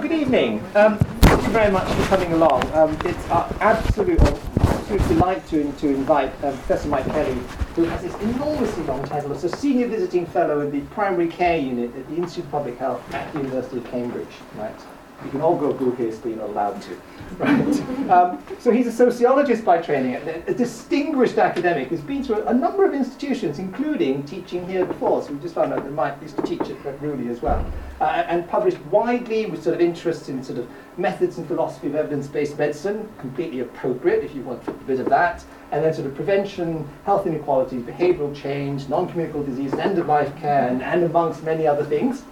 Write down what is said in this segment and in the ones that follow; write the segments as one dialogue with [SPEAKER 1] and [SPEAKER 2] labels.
[SPEAKER 1] good evening. Um, thank you very much for coming along. Um, it's our absolute, absolute delight to, to invite um, Professor Mike Kelly, who has this enormously long title as a Senior Visiting Fellow in the Primary Care Unit at the Institute of Public Health at the University of Cambridge. Right? You can all go Buddhist, but you're not allowed to. Right? Um, so he's a sociologist by training, a, distinguished academic who's been to a, number of institutions, including teaching here before. So we just found out that Mike used to teach at, Rewley as well, uh, and published widely with sort of interests in sort of methods and philosophy of evidence-based medicine, completely appropriate if you want a bit of that, and then sort of prevention, health inequalities, behavioural change, non-communicable disease, end-of-life care, and, and amongst many other things.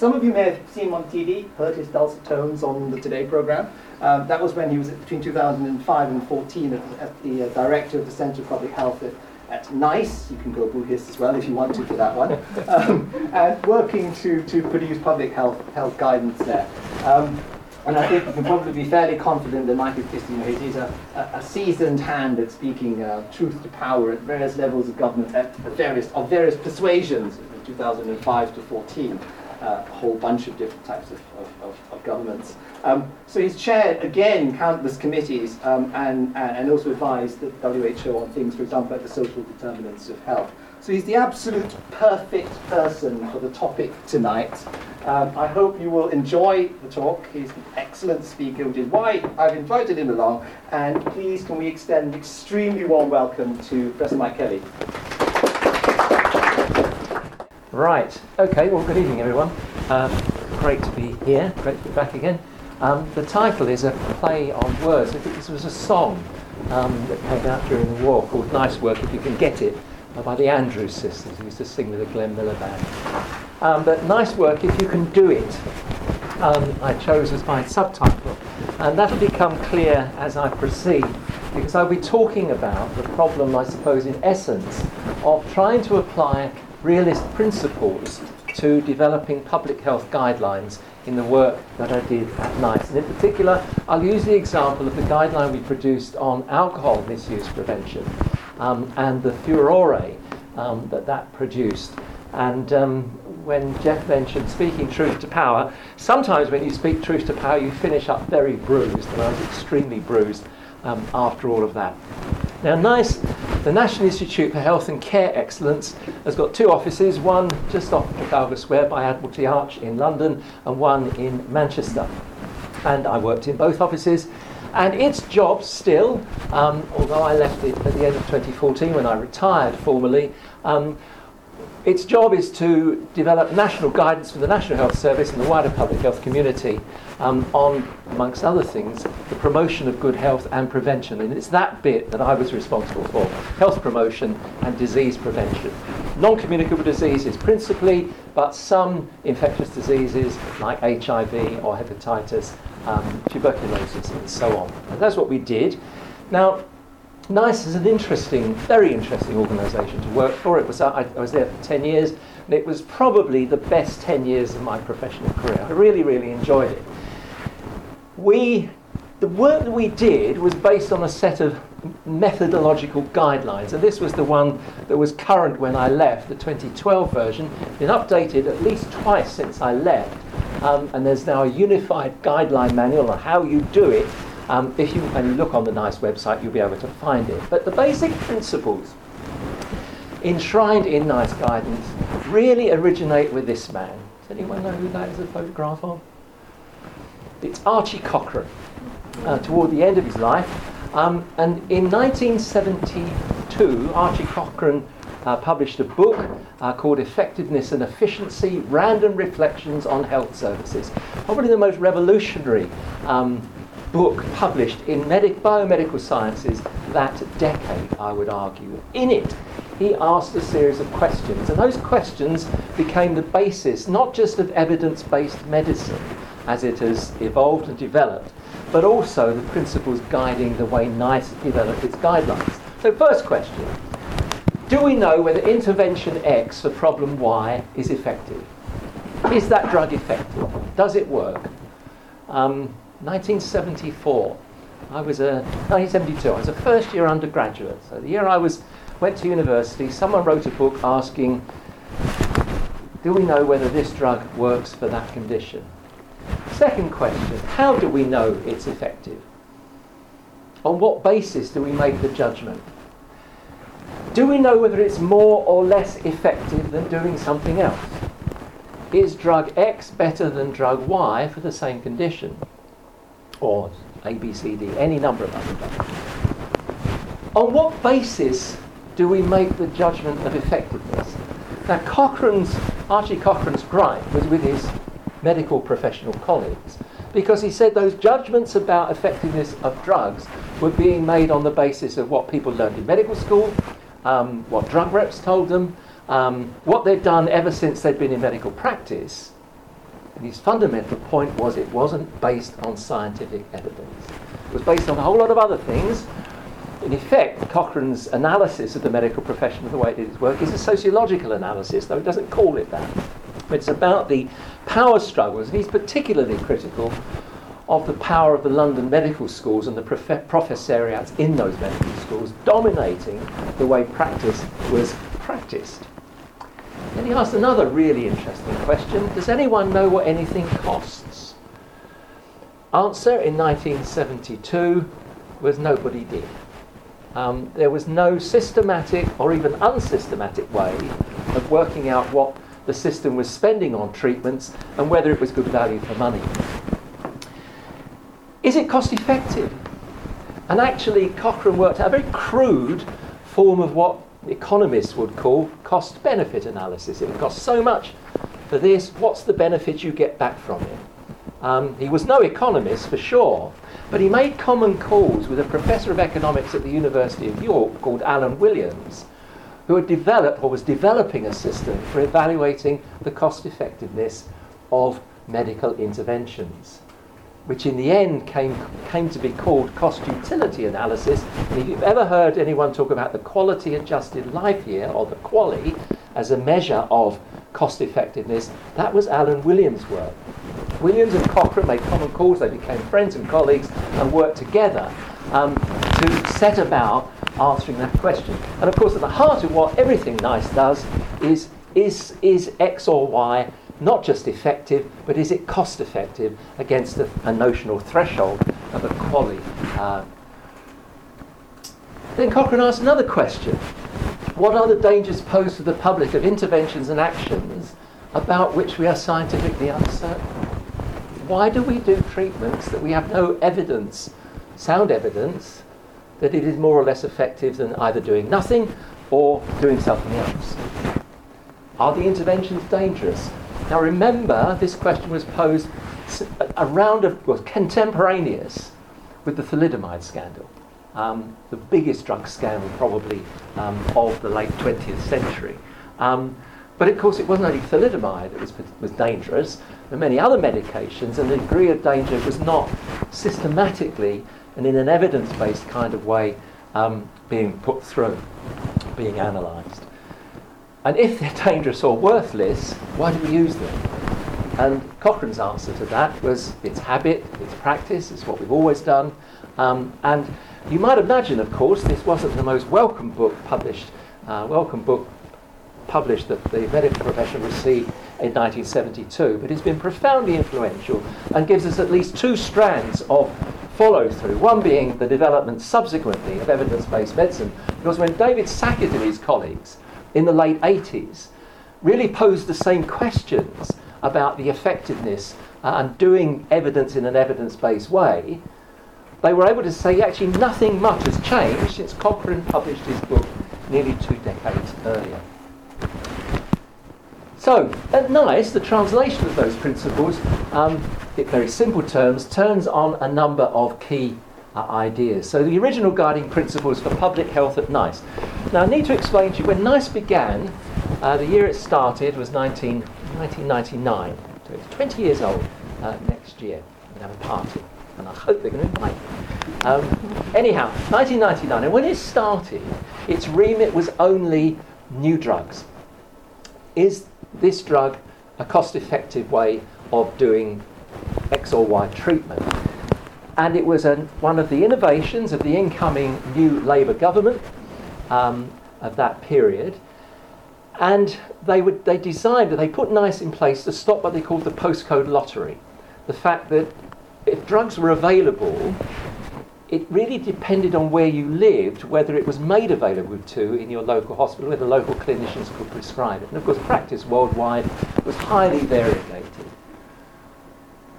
[SPEAKER 1] Some of you may have seen him on TV, heard his dulcet tones on the Today programme. Um, that was when he was between 2005 and 14 at, at the uh, director of the Centre of Public Health at, at NICE. You can go Buddhist as well if you want to for that one. Um, and working to, to produce public health, health guidance there. Um, and I think we can probably be fairly confident that Michael Christine he's a, a, seasoned hand at speaking uh, truth to power at various levels of government, at various, of various persuasions, 2005 to 14 a whole bunch of different types of, of, of governments. Um, so he's chaired, again, countless committees um, and, and also advised the WHO on things, for example, like the social determinants of health. So he's the absolute perfect person for the topic tonight. Um, I hope you will enjoy the talk. He's an excellent speaker, which is why I've invited him along. And please, can we extend an extremely warm welcome to Professor Mike Kelly. Right. Okay. Well, good evening, everyone. Uh, great to be here. Great to be back again. Um, the title is a play on words. This was a song um, that came out during the war called "Nice Work If You Can Get It" uh, by the Andrews sisters, who used to sing with the Glenn Miller band. Um, but "Nice Work If You Can Do It." Um, I chose as my subtitle, and that'll become clear as I proceed, because I'll be talking about the problem, I suppose, in essence, of trying to apply realist principles to developing public health guidelines in the work that I did at NICE. And in particular, I'll use the example of the guideline we produced on alcohol misuse prevention um, and the furore um, that that produced. And um, when Jeff mentioned speaking truth to power, sometimes when you speak truth to power, you finish up very bruised, and I was extremely bruised um, after all of that. Now, NICE, the National Institute for Health and Care Excellence, has got two offices, one just off Trafalgar Square by Admiralty Arch in London, and one in Manchester. And I worked in both offices. And its job still, um, although I left it at the end of 2014 when I retired formally, um, its job is to develop national guidance for the National Health Service and the wider public health community um, on, amongst other things, the promotion of good health and prevention. And it's that bit that I was responsible for health promotion and disease prevention. Non communicable diseases principally, but some infectious diseases like HIV or hepatitis, um, tuberculosis, and so on. And that's what we did. Now, NICE is an interesting, very interesting organisation to work for. It was, I, I was there for 10 years, and it was probably the best 10 years of my professional career. I really, really enjoyed it. We, the work that we did was based on a set of methodological guidelines, and this was the one that was current when I left, the 2012 version, been updated at least twice since I left, um, and there's now a unified guideline manual on how you do it um, if you and you look on the NICE website, you'll be able to find it. But the basic principles enshrined in NICE guidance really originate with this man. Does anyone know who that is a photograph of? It's Archie Cochrane, uh, toward the end of his life. Um, and in 1972, Archie Cochrane uh, published a book uh, called Effectiveness and Efficiency Random Reflections on Health Services. Probably the most revolutionary um, book published in medic, biomedical sciences that decade, I would argue. In it, he asked a series of questions, and those questions became the basis not just of evidence based medicine as it has evolved and developed, but also the principles guiding the way NICE developed its guidelines. So, first question Do we know whether intervention X for problem Y is effective? Is that drug effective? Does it work? Um, 1974. I was a 1972. I was a first year undergraduate. So the year I was went to university, someone wrote a book asking, "Do we know whether this drug works for that condition?" Second question How do we know it's effective? On what basis do we make the judgment? Do we know whether it's more or less effective than doing something else? Is drug X better than drug Y for the same condition? Or A, B, C, D, any number of other drugs. On what basis do we make the judgment of effectiveness? Now, Cochrane's, Archie Cochrane's gripe was with his medical professional colleagues because he said those judgments about effectiveness of drugs were being made on the basis of what people learned in medical school, um, what drug reps told them, um, what they'd done ever since they'd been in medical practice. And his fundamental point was it wasn't based on scientific evidence. It was based on a whole lot of other things. In effect, Cochrane's analysis of the medical profession of the way it did its work is a sociological analysis, though he doesn't call it that. It's about the power struggles, and he's particularly critical of the power of the London medical schools and the prof- professoriats in those medical schools dominating the way practice was practiced. Then he asked another really interesting question Does anyone know what anything costs? Answer in 1972 was nobody did. Um, there was no systematic or even unsystematic way of working out what the system was spending on treatments and whether it was good value for money. Is it cost effective? And actually, Cochrane worked out a very crude form of what economists would call cost benefit analysis. It would cost so much for this, what's the benefit you get back from it? Um, he was no economist for sure, but he made common cause with a professor of economics at the University of York called Alan Williams, who had developed or was developing a system for evaluating the cost effectiveness of medical interventions which in the end came, came to be called cost utility analysis. And if you've ever heard anyone talk about the quality adjusted life year, or the QALY, as a measure of cost effectiveness, that was Alan Williams' work. Williams and Cochrane made common calls, they became friends and colleagues and worked together um, to set about answering that question. And of course, at the heart of what everything NICE does is is, is X or Y not just effective, but is it cost effective against a, a notional threshold of a QALY? Uh, then Cochrane asked another question What are the dangers posed to the public of interventions and actions about which we are scientifically uncertain? Why do we do treatments that we have no evidence, sound evidence, that it is more or less effective than either doing nothing or doing something else? Are the interventions dangerous? Now remember, this question was posed around, of, was contemporaneous with the thalidomide scandal, um, the biggest drug scandal probably um, of the late 20th century. Um, but of course, it wasn't only thalidomide that was, was dangerous. There were many other medications, and the degree of danger was not systematically and in an evidence based kind of way um, being put through, being analysed. And if they're dangerous or worthless, why do we use them? And Cochrane's answer to that was it's habit, it's practice, it's what we've always done. Um, and you might imagine, of course, this wasn't the most welcome book published, uh, welcome book published that the medical profession received in 1972, but it's been profoundly influential and gives us at least two strands of follow through. One being the development subsequently of evidence based medicine, because when David Sackett and his colleagues in the late 80s really posed the same questions about the effectiveness uh, and doing evidence in an evidence based way, they were able to say actually nothing much has changed since Cochrane published his book nearly two decades earlier. So, at NICE, the translation of those principles, um, in very simple terms, turns on a number of key uh, ideas. So the original guiding principles for public health at NICE. Now I need to explain to you, when NICE began, uh, the year it started was 19, 1999. So it's 20 years old uh, next year. We're going to have a party. And I hope they're going to invite me. Um, anyhow, 1999. And when it started, its remit was only new drugs. Is this drug a cost effective way of doing X or Y treatment? and it was one of the innovations of the incoming new Labour government um, of that period. And they, would, they designed, they put NICE in place to stop what they called the postcode lottery. the fact that if drugs were available, it really depended on where you lived, whether it was made available to in your local hospital, whether local clinicians could prescribe it. And of course, practice worldwide was highly variegated.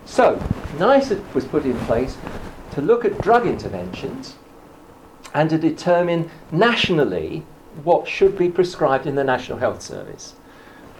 [SPEAKER 1] So, NICE was put in place to look at drug interventions and to determine nationally what should be prescribed in the National Health Service.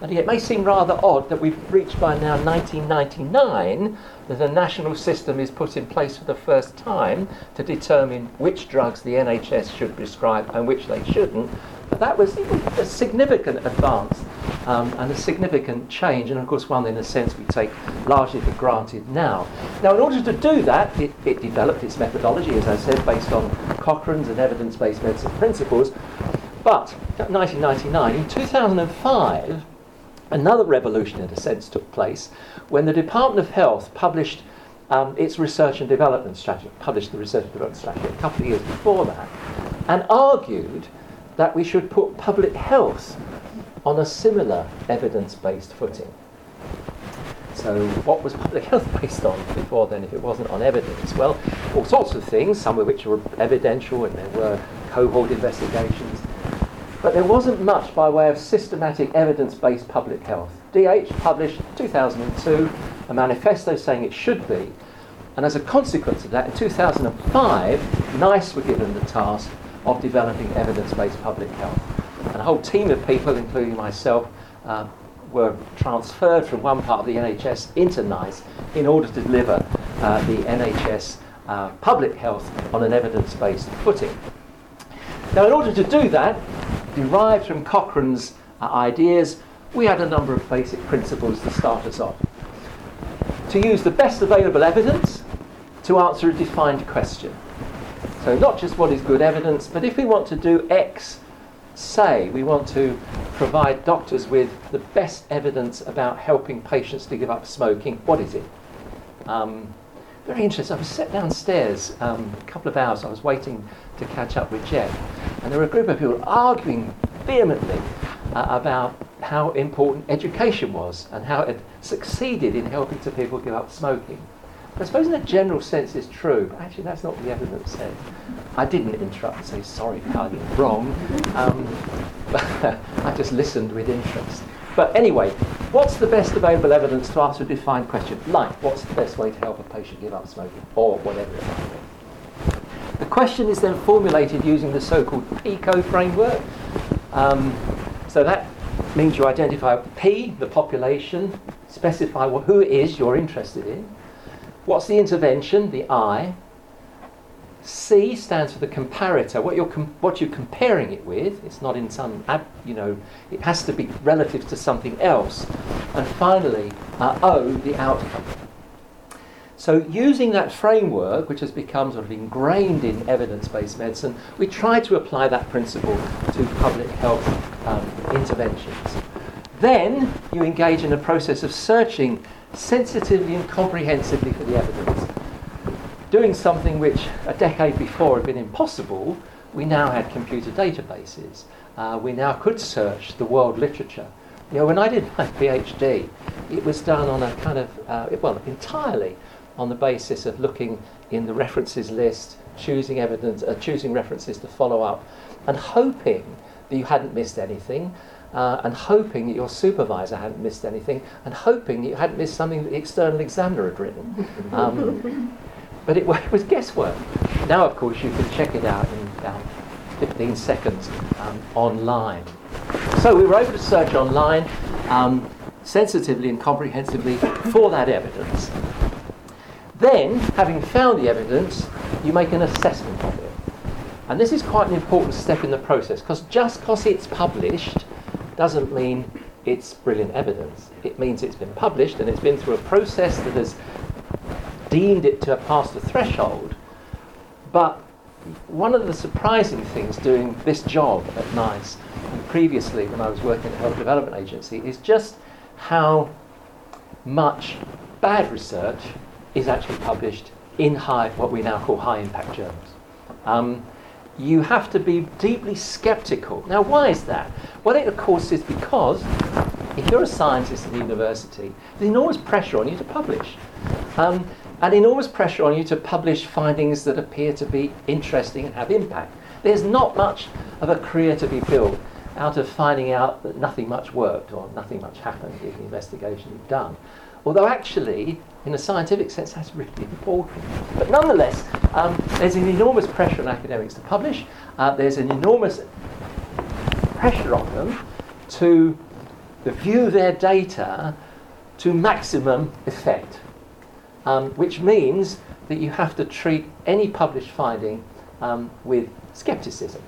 [SPEAKER 1] And it may seem rather odd that we've reached by now 1999 that a national system is put in place for the first time to determine which drugs the NHS should prescribe and which they shouldn't. But that was a significant advance um, and a significant change, and of course, one in a sense we take largely for granted now. Now, in order to do that, it, it developed its methodology, as I said, based on Cochrane's and evidence based medicine principles. But 1999, in 2005, another revolution, in a sense, took place when the Department of Health published um, its research and development strategy, published the research and development strategy a couple of years before that, and argued that we should put public health on a similar evidence based footing. So, what was public health based on before then if it wasn't on evidence? Well, all sorts of things, some of which were evidential, and there were cohort investigations. But there wasn't much by way of systematic evidence based public health. DH published 2002 a manifesto saying it should be, and as a consequence of that, in 2005, NICE were given the task of developing evidence based public health. And a whole team of people, including myself, uh, were transferred from one part of the NHS into NICE in order to deliver uh, the NHS uh, public health on an evidence based footing. Now, in order to do that, derived from Cochrane's uh, ideas, we had a number of basic principles to start us off. To use the best available evidence to answer a defined question. So, not just what is good evidence, but if we want to do X, say we want to provide doctors with the best evidence about helping patients to give up smoking, what is it? Um, very interesting. I was set downstairs um, a couple of hours. I was waiting to catch up with Jeff, and there were a group of people arguing vehemently uh, about how important education was and how it succeeded in helping to people give up smoking. I suppose in a general sense it's true, actually that's not what the evidence said. I didn't interrupt and say, sorry, Carl, you're wrong. Um, I just listened with interest. But anyway, what's the best available evidence to answer a defined question? Like, what's the best way to help a patient give up smoking? Or whatever it might be. The question is then formulated using the so-called PICO framework. Um, so that means you identify P, the population, specify who it is you're interested in, What's the intervention? The I. C stands for the comparator, what you're, com- what you're comparing it with. It's not in some, ab- you know, it has to be relative to something else. And finally, uh, O, the outcome. So, using that framework, which has become sort of ingrained in evidence based medicine, we try to apply that principle to public health um, interventions. Then you engage in a process of searching sensitively and comprehensively for the evidence. Doing something which a decade before had been impossible, we now had computer databases. Uh, we now could search the world literature. You know, when I did my PhD, it was done on a kind of, uh, well, entirely on the basis of looking in the references list, choosing evidence, uh, choosing references to follow up, and hoping that you hadn't missed anything, uh, and hoping that your supervisor hadn't missed anything, and hoping that you hadn't missed something that the external examiner had written. Um, but it, it, was guesswork. Now, of course, you can check it out in about 15 seconds um, online. So we were able to search online um, sensitively and comprehensively for that evidence. Then, having found the evidence, you make an assessment of it. And this is quite an important step in the process because just because it's published doesn't mean it's brilliant evidence. It means it's been published and it's been through a process that has deemed it to have passed the threshold. But one of the surprising things doing this job at NICE and previously when I was working at the Health Development Agency is just how much bad research is actually published in high, what we now call high impact journals. Um, you have to be deeply skeptical. Now, why is that? Well, it, of course, is because if you're a scientist at the university, there's enormous pressure on you to publish. Um, and enormous pressure on you to publish findings that appear to be interesting and have impact. There's not much of a career to be built out of finding out that nothing much worked or nothing much happened in the investigation you've done. Although, actually, in a scientific sense, that's really important. But nonetheless, um, there's an enormous pressure on academics to publish, uh, there's an enormous pressure on them to view their data to maximum effect um, which means that you have to treat any published finding um, with skepticism.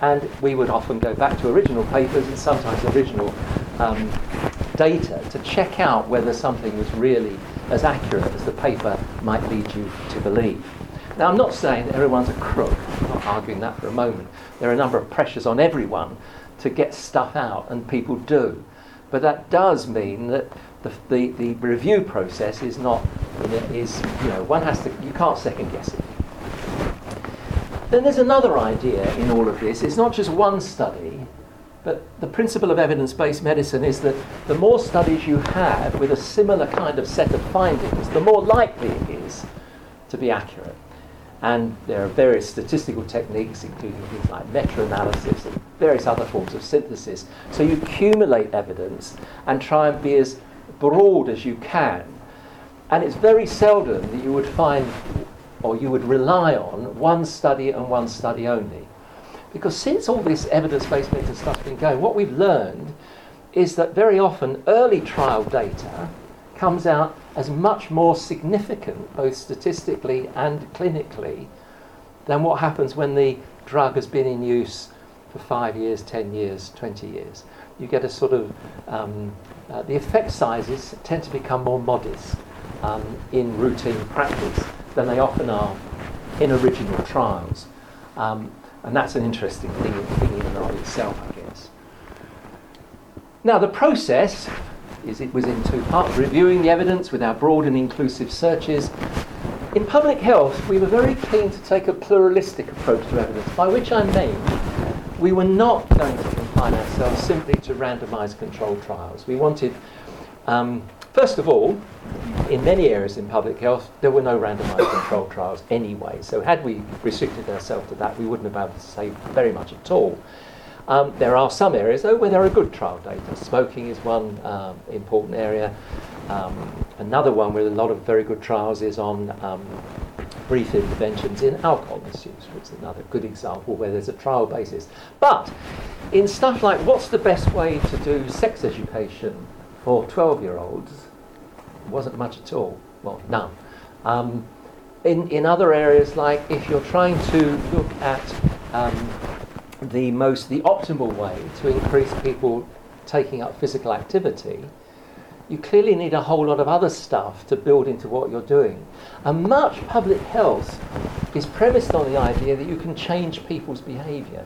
[SPEAKER 1] And we would often go back to original papers and sometimes original um, data to check out whether something was really as accurate as the paper might lead you to believe. Now, I'm not saying that everyone's a crook, I'm not arguing that for a moment. There are a number of pressures on everyone to get stuff out, and people do. But that does mean that the, the, the review process is not, is, you know, one has to, you can't second guess it. Then there's another idea in all of this. It's not just one study, but the principle of evidence based medicine is that the more studies you have with a similar kind of set of findings, the more likely it is to be accurate. And there are various statistical techniques, including things like meta analysis and various other forms of synthesis. So you accumulate evidence and try and be as broad as you can. And it's very seldom that you would find or you would rely on one study and one study only. Because since all this evidence based medicine stuff's been going, what we've learned is that very often early trial data comes out as much more significant, both statistically and clinically, than what happens when the drug has been in use for five years, 10 years, 20 years. You get a sort of um, uh, the effect sizes tend to become more modest um, in routine practice than they often are in original trials. Um, and that's an interesting thing, thing in and of itself, I guess. Now, the process is it was in two parts reviewing the evidence with our broad and inclusive searches. In public health, we were very keen to take a pluralistic approach to evidence, by which I mean we were not going to ourselves simply to randomized controlled trials. We wanted, um, first of all, in many areas in public health, there were no randomized controlled trials anyway. So, had we restricted ourselves to that, we wouldn't have been able to say very much at all. Um, there are some areas, though, where there are good trial data. Smoking is one um, important area. Um, another one with a lot of very good trials is on um, brief interventions in alcohol misuse, which is another good example where there's a trial basis. But in stuff like what's the best way to do sex education for 12 year olds, wasn't much at all. Well, none. Um, in, in other areas, like if you're trying to look at um, the most, the optimal way to increase people taking up physical activity, you clearly need a whole lot of other stuff to build into what you're doing. And much public health is premised on the idea that you can change people's behaviour.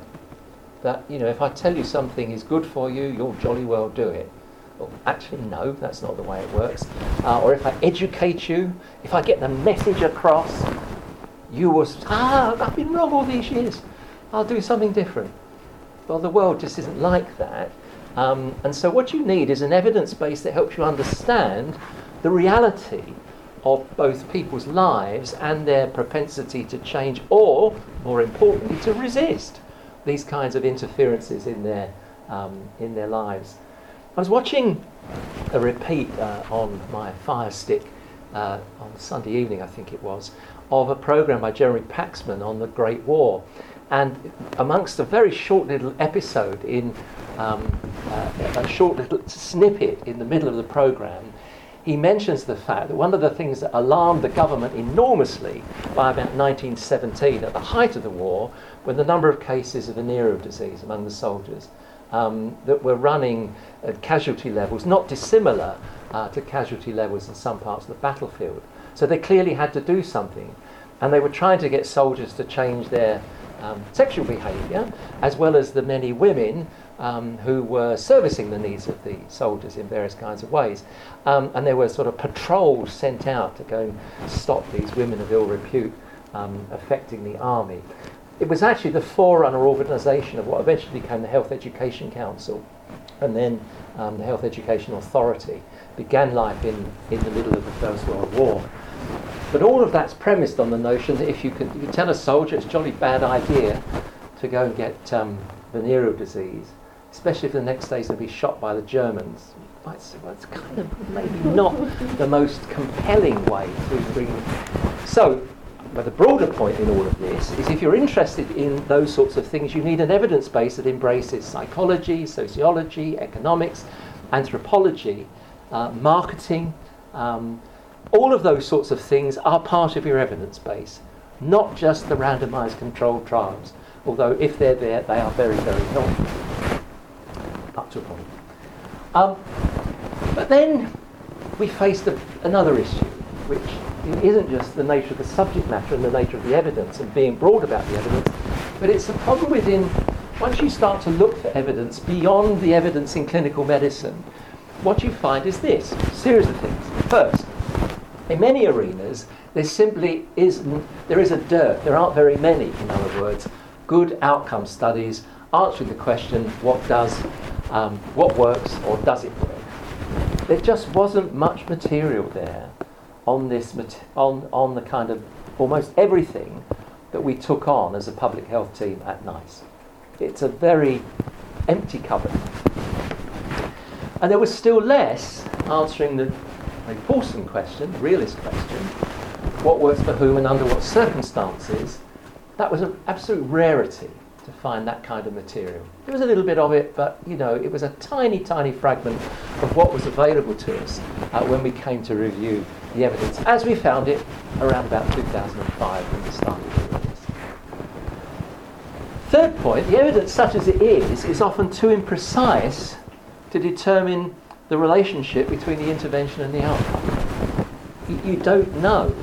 [SPEAKER 1] That, you know, if I tell you something is good for you, you'll jolly well do it. Well, actually, no, that's not the way it works. Uh, or if I educate you, if I get the message across, you will, ah, I've been wrong all these years. I'll do something different. Well, the world just isn't like that. Um, and so, what you need is an evidence base that helps you understand the reality of both people's lives and their propensity to change, or, more importantly, to resist these kinds of interferences in their, um, in their lives. I was watching a repeat uh, on my Fire Stick uh, on Sunday evening, I think it was, of a program by Jeremy Paxman on the Great War. And amongst a very short little episode in um, a short little snippet in the middle of the program, he mentions the fact that one of the things that alarmed the government enormously by about 1917, at the height of the war, were the number of cases of venereal disease among the soldiers um, that were running at casualty levels not dissimilar uh, to casualty levels in some parts of the battlefield. So they clearly had to do something. And they were trying to get soldiers to change their um, sexual behaviour, as well as the many women um, who were servicing the needs of the soldiers in various kinds of ways. Um, and there were sort of patrols sent out to go and stop these women of ill repute um, affecting the army. It was actually the forerunner organisation of what eventually became the Health Education Council and then um, the Health Education Authority. Began life in, in the middle of the First World War. But all of that's premised on the notion that if you can, you tell a soldier it's a jolly bad idea to go and get um, venereal disease, especially if the next day he's going to be shot by the Germans. Well, it's, well, it's kind of maybe not the most compelling way to bring. So, but the broader point in all of this is if you're interested in those sorts of things, you need an evidence base that embraces psychology, sociology, economics, anthropology, uh, marketing. Um, all of those sorts of things are part of your evidence base, not just the randomized controlled trials, although if they're there, they are very, very helpful. Up to a point. Um, but then we faced another issue, which isn't just the nature of the subject matter and the nature of the evidence and being broad about the evidence, but it's a problem within, once you start to look for evidence beyond the evidence in clinical medicine, what you find is this series of things. First, in many arenas, there simply isn't, there is a dearth. There aren't very many, in other words, good outcome studies answering the question what does um, what works or does it work. There just wasn't much material there on this on on the kind of almost everything that we took on as a public health team at NICE. It's a very empty cupboard. And there was still less answering the important question, the realist question, what works for whom and under what circumstances. That was an absolute rarity to find that kind of material. There was a little bit of it, but you know, it was a tiny, tiny fragment of what was available to us uh, when we came to review the evidence, as we found it around about 2005 when we started doing this. Third point, the evidence such as it is, is often too imprecise to determine the relationship between the intervention and the outcome. You, you don't know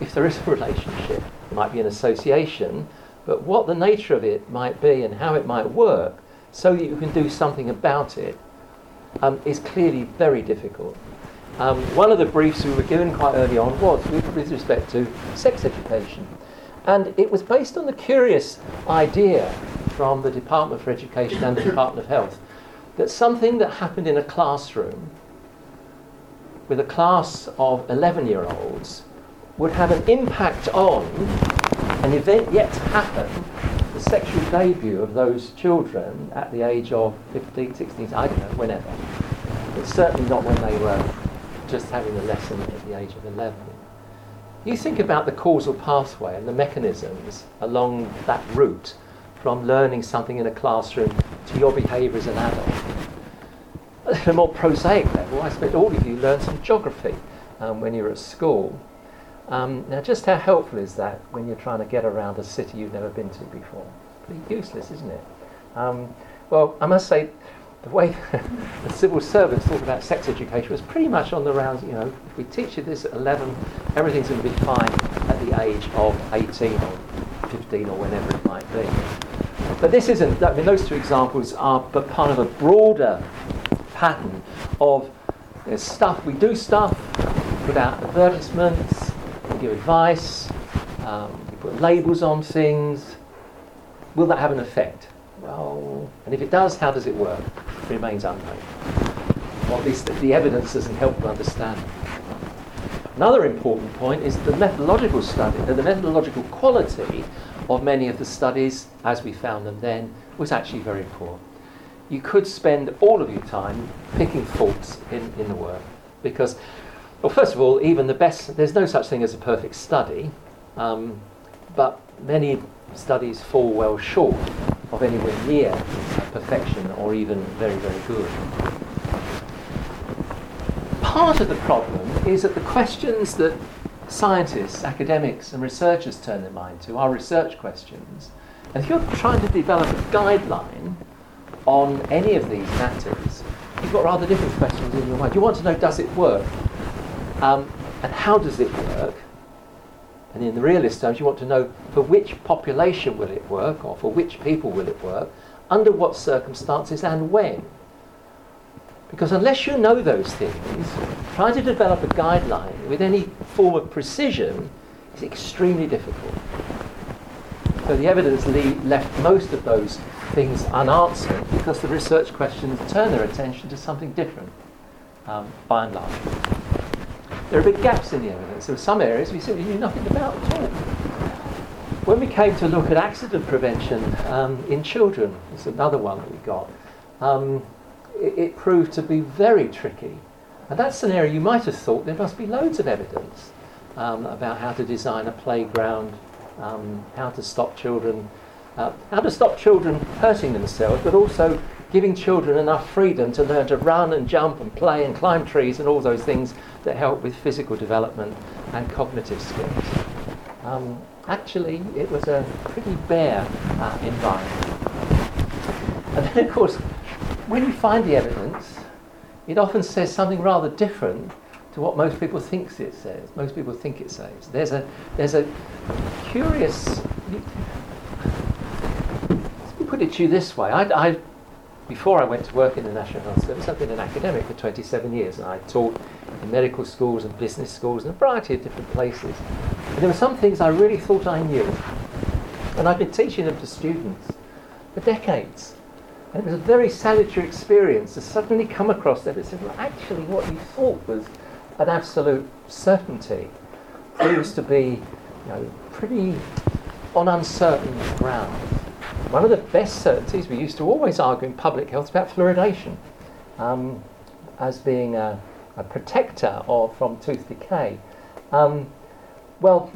[SPEAKER 1] if there is a relationship. It might be an association, but what the nature of it might be and how it might work so that you can do something about it um, is clearly very difficult. Um, one of the briefs we were given quite early on was with, respect to sex education. And it was based on the curious idea from the Department for Education and the Department of Health that something that happened in a classroom with a class of 11 year olds would have an impact on an event yet to happen, the sexual debut of those children at the age of 15, 16, I don't know, whenever. But certainly not when they were just having a lesson at the age of 11. You think about the causal pathway and the mechanisms along that route from learning something in a classroom to your behaviour as an adult. At a more prosaic level, I expect all of you learned some geography um, when you were at school. Um, now, just how helpful is that when you're trying to get around a city you've never been to before? Pretty useless, isn't it? Um, well, I must say, the way the civil servants thought about sex education was pretty much on the rounds. You know, if we teach you this at 11, everything's going to be fine at the age of 18 or 15 or whenever it might be. But this isn't. I mean, those two examples are but part of a broader pattern of stuff. We do stuff, put out advertisements, give advice, um, you put labels on things. Will that have an effect? Well, and if it does, how does it work? It remains unknown. At least the, the evidence doesn't help to understand. Another important point is the methodological study, the methodological quality of many of the studies, as we found them then, was actually very poor. You could spend all of your time picking faults in, in the work because well, first of all, even the best, there's no such thing as a perfect study, um, but many studies fall well short of anywhere near perfection or even very, very good. Part of the problem is that the questions that scientists, academics, and researchers turn their mind to are research questions. And if you're trying to develop a guideline on any of these matters, you've got rather different questions in your mind. You want to know does it work? Um, and how does it work? And in the realist terms, you want to know for which population will it work, or for which people will it work, under what circumstances and when. Because unless you know those things, trying to develop a guideline with any form of precision is extremely difficult. So the evidence le- left most of those things unanswered because the research questions turn their attention to something different, um, by and large. There are big gaps in the evidence. There are some areas we simply knew nothing about at all. When we came to look at accident prevention um, in children, it's another one that we got, um, it, it proved to be very tricky. And that's an area you might have thought there must be loads of evidence um, about how to design a playground, um, how to stop children, uh, how to stop children hurting themselves, but also giving children enough freedom to learn to run and jump and play and climb trees and all those things that help with physical development and cognitive skills. Um, actually, it was a pretty bare uh, environment. And then, of course, when you find the evidence, it often says something rather different to what most people think it says. Most people think it says. There's a, there's a curious. Let me put it to you this way. I, I before I went to work in the National Health Service, I've been an academic for 27 years, and I taught in medical schools and business schools in a variety of different places. And there were some things I really thought I knew, and I've been teaching them to students for decades. And it was a very salutary experience to suddenly come across that and say, well, actually, what you thought was an absolute certainty proves to be you know, pretty on uncertain ground. One of the best certainties we used to always argue in public health about fluoridation um, as being a, a protector of, from tooth decay. Um, well,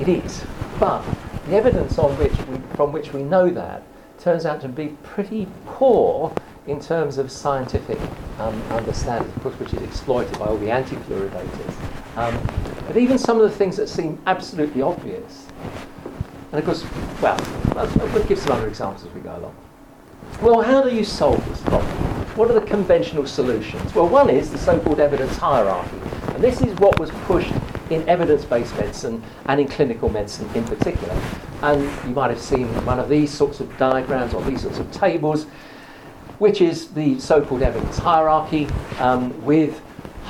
[SPEAKER 1] it is, but the evidence on which we, from which we know that turns out to be pretty poor in terms of scientific um, understanding, of course, which is exploited by all the anti-fluoridators. Um, but even some of the things that seem absolutely obvious, and of course, well, To give some other examples as we go along. Well, how do you solve this problem? What are the conventional solutions? Well, one is the so-called evidence hierarchy, and this is what was pushed in evidence-based medicine and in clinical medicine in particular. And you might have seen one of these sorts of diagrams or these sorts of tables, which is the so-called evidence hierarchy um, with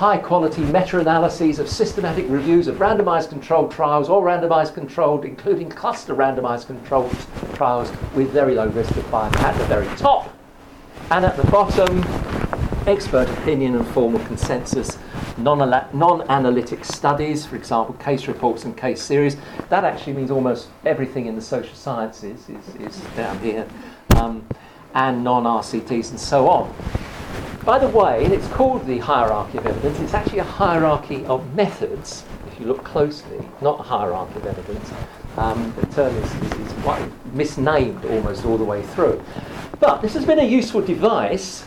[SPEAKER 1] high quality meta-analyses of systematic reviews of randomized controlled trials or randomized controlled, including cluster randomized controlled trials with very low risk of bias at the very top. And at the bottom, expert opinion and formal consensus, non analytic studies, for example, case reports and case series. That actually means almost everything in the social sciences is, is down here, um, and non RCTs and so on. By the way, it's called the hierarchy of evidence. It's actually a hierarchy of methods, if you look closely, not a hierarchy of evidence. Um, the term is, is, is quite misnamed almost all the way through. But this has been a useful device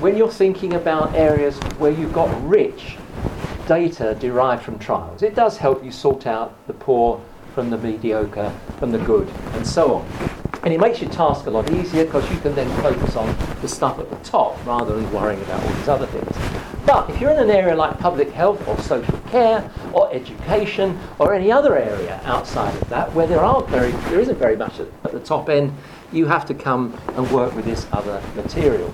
[SPEAKER 1] when you're thinking about areas where you've got rich data derived from trials. It does help you sort out the poor from the mediocre, from the good, and so on. And it makes your task a lot easier because you can then focus on the stuff at the top rather than worrying about all these other things. But if you're in an area like public health or social care or education or any other area outside of that where there aren't very there isn't very much at, the top end, you have to come and work with this other material.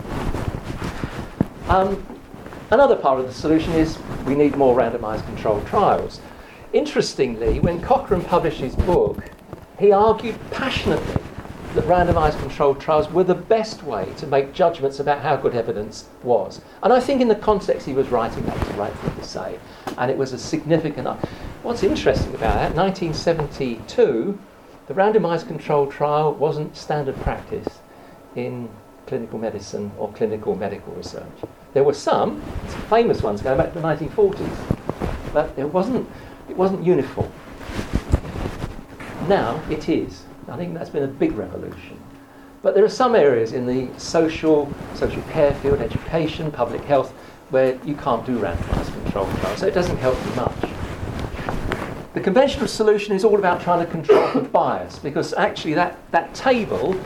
[SPEAKER 1] Um, another part of the solution is we need more randomized controlled trials. Interestingly, when Cochrane published his book, he argued passionately that randomized controlled trials were the best way to make judgments about how good evidence was. And I think in the context he was writing, that was the right thing to say. And it was a significant. What's interesting about that, 1972, the randomized controlled trial wasn't standard practice in clinical medicine or clinical medical research. There were some, some famous ones going back to the 1940s, but it wasn't, it wasn't uniform. Now it is. I think that's been a big revolution. But there are some areas in the social, social care field, education, public health, where you can't do randomized control trials, so it doesn't help you much. The conventional solution is all about trying to control for bias, because actually that, that table,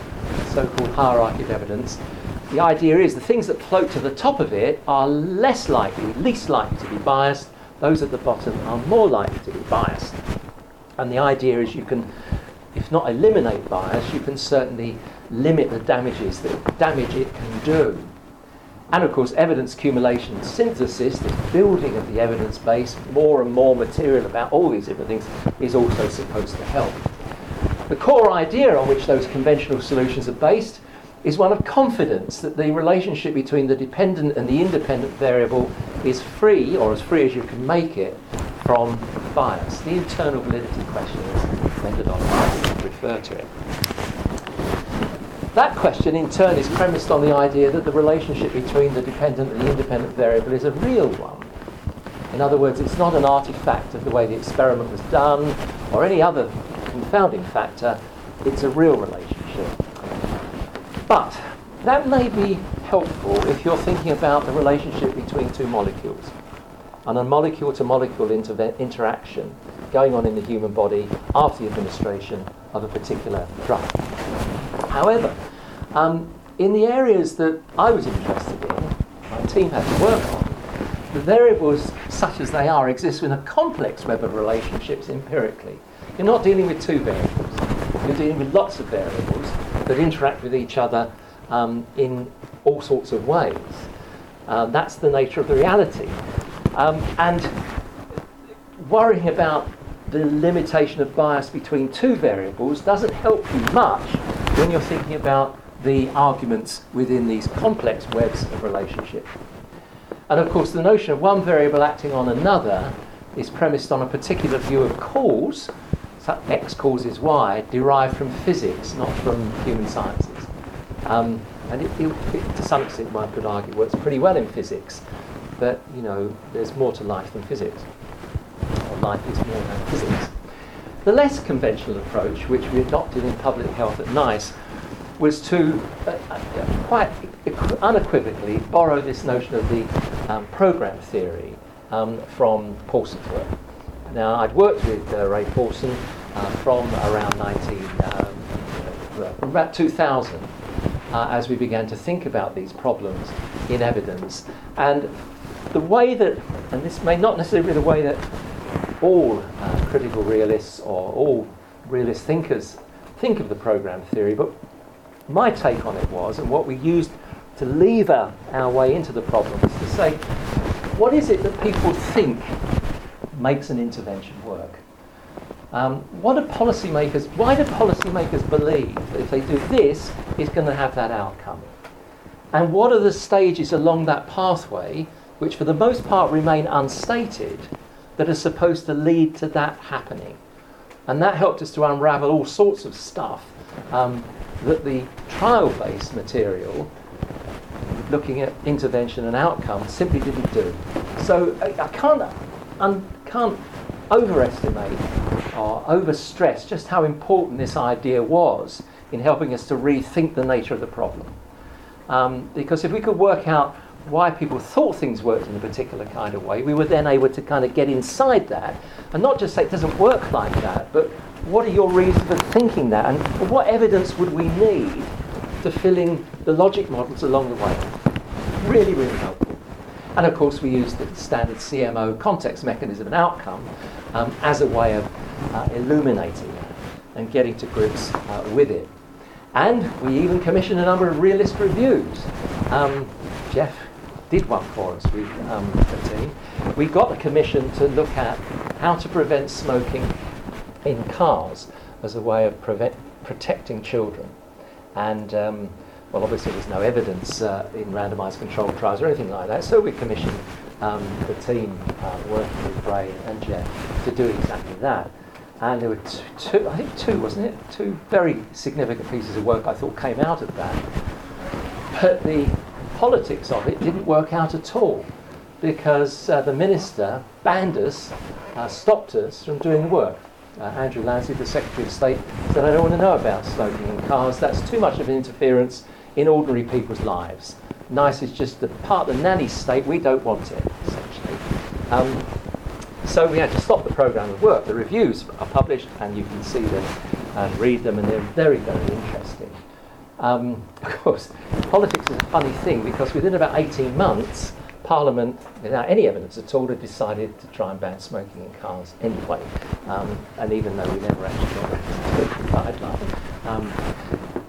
[SPEAKER 1] so-called hierarchy of evidence, the idea is the things that float to the top of it are less likely, least likely to be biased. Those at the bottom are more likely to be biased. And the idea is you can if not eliminate bias, you can certainly limit the damages that damage it can do. And of course, evidence accumulation synthesis, the building of the evidence base, more and more material about all these different things, is also supposed to help. The core idea on which those conventional solutions are based is one of confidence that the relationship between the dependent and the independent variable is free, or as free as you can make it, from bias. The internal validity question is methodology refer to it. That question, in turn, is premised on the idea that the relationship between the dependent and the independent variable is a real one. In other words, it's not an artifact of the way the experiment was done or any other confounding factor, it's a real relationship. But that may be helpful if you're thinking about the relationship between two molecules and a molecule to molecule interaction going on in the human body after the administration of a particular drug. However, um, in the areas that I was interested in, my team had to work on, the variables, such as they are, exist in a complex web of relationships empirically. You're not dealing with two variables, you're dealing with lots of variables that interact with each other um, in all sorts of ways. Uh, that's the nature of the reality. Um, and worrying about the limitation of bias between two variables doesn't help you much when you're thinking about the arguments within these complex webs of relationship. And of course, the notion of one variable acting on another is premised on a particular view of cause, so X causes Y, derived from physics, not from human sciences. Um, and it, it, it, to some extent, one could argue, works pretty well in physics, but you know, there's more to life than physics. Or life is more than physics. The less conventional approach, which we adopted in public health at NICE, was to uh, uh, quite unequivocally borrow this notion of the um, program theory um, from Pawson's work. Now, I'd worked with uh, Ray Pawson uh, from around 19, um, about 2000, uh, as we began to think about these problems in evidence. And the way that, and this may not necessarily be the way that all uh, critical realists or all realist thinkers think of the program theory, but my take on it was, and what we used to lever our way into the problem, is to say, what is it that people think makes an intervention work? Um, what do policymakers, why do policymakers believe that if they do this, it's going to have that outcome? And what are the stages along that pathway, which for the most part remain unstated, that are supposed to lead to that happening? And that helped us to unravel all sorts of stuff um, that the trial based material, looking at intervention and outcome, simply didn't do. So I, I can't, can't overestimate or overstress just how important this idea was in helping us to rethink the nature of the problem. Um, because if we could work out why people thought things worked in a particular kind of way, we were then able to kind of get inside that and not just say it doesn't work like that, but what are your reasons for thinking that and what evidence would we need to fill in the logic models along the way? Really, really helpful. And of course, we use the standard CMO context mechanism and outcome um, as a way of uh, illuminating that and getting to grips uh, with it. And we even commissioned a number of realist reviews. Um, Jeff did one for us with um, the team. We got a commission to look at how to prevent smoking in cars as a way of prevent, protecting children. And um, well, obviously, there's no evidence uh, in randomized controlled trials or anything like that. So we commissioned um, the team uh, working with Ray and Jeff to do exactly that. And there were two, two, I think two, wasn't it? Two very significant pieces of work I thought came out of that. But the politics of it didn't work out at all because uh, the minister banned us, uh, stopped us from doing the work. Uh, Andrew Lansley, the Secretary of State, said, I don't want to know about smoking in cars. That's too much of an interference in ordinary people's lives. NICE is just the part of the nanny state. We don't want it, essentially. Um, so we had to stop the programme of work. The reviews are published, and you can see them and read them, and they're very, very interesting. Um, of course, politics is a funny thing because within about 18 months, Parliament, without any evidence at all, had decided to try and ban smoking in cars anyway. Um, and even though we never actually got the guideline. Um,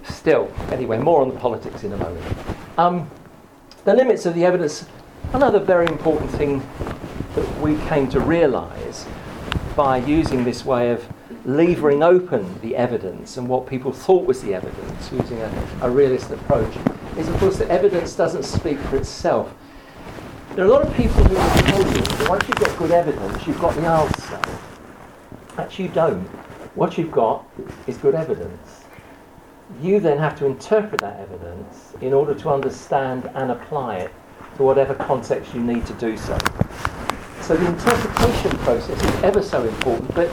[SPEAKER 1] still, anyway, more on the politics in a moment. Um, the limits of the evidence, another very important thing that we came to realise by using this way of levering open the evidence and what people thought was the evidence using a, a realist approach is, of course, that evidence doesn't speak for itself. There are a lot of people who will tell you that once you've got good evidence, you've got the answer. Actually, you don't. What you've got is good evidence. You then have to interpret that evidence in order to understand and apply it to whatever context you need to do so. So the interpretation process is ever so important, but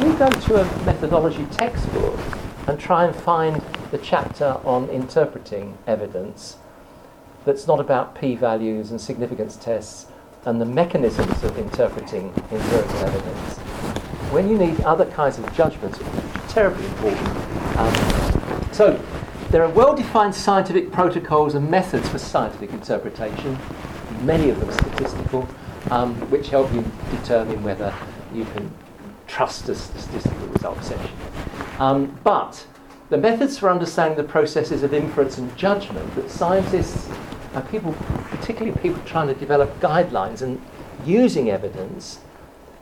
[SPEAKER 1] you go to a methodology textbook and try and find the chapter on interpreting evidence that's not about p-values and significance tests and the mechanisms of interpreting empirical evidence. When you need other kinds of judgments, terribly important. Um, so there are well-defined scientific protocols and methods for scientific interpretation, many of them statistical, um, which help you determine whether you can trust a statistical result session. Um, but the methods for understanding the processes of inference and judgment that scientists and people, particularly people trying to develop guidelines and using evidence,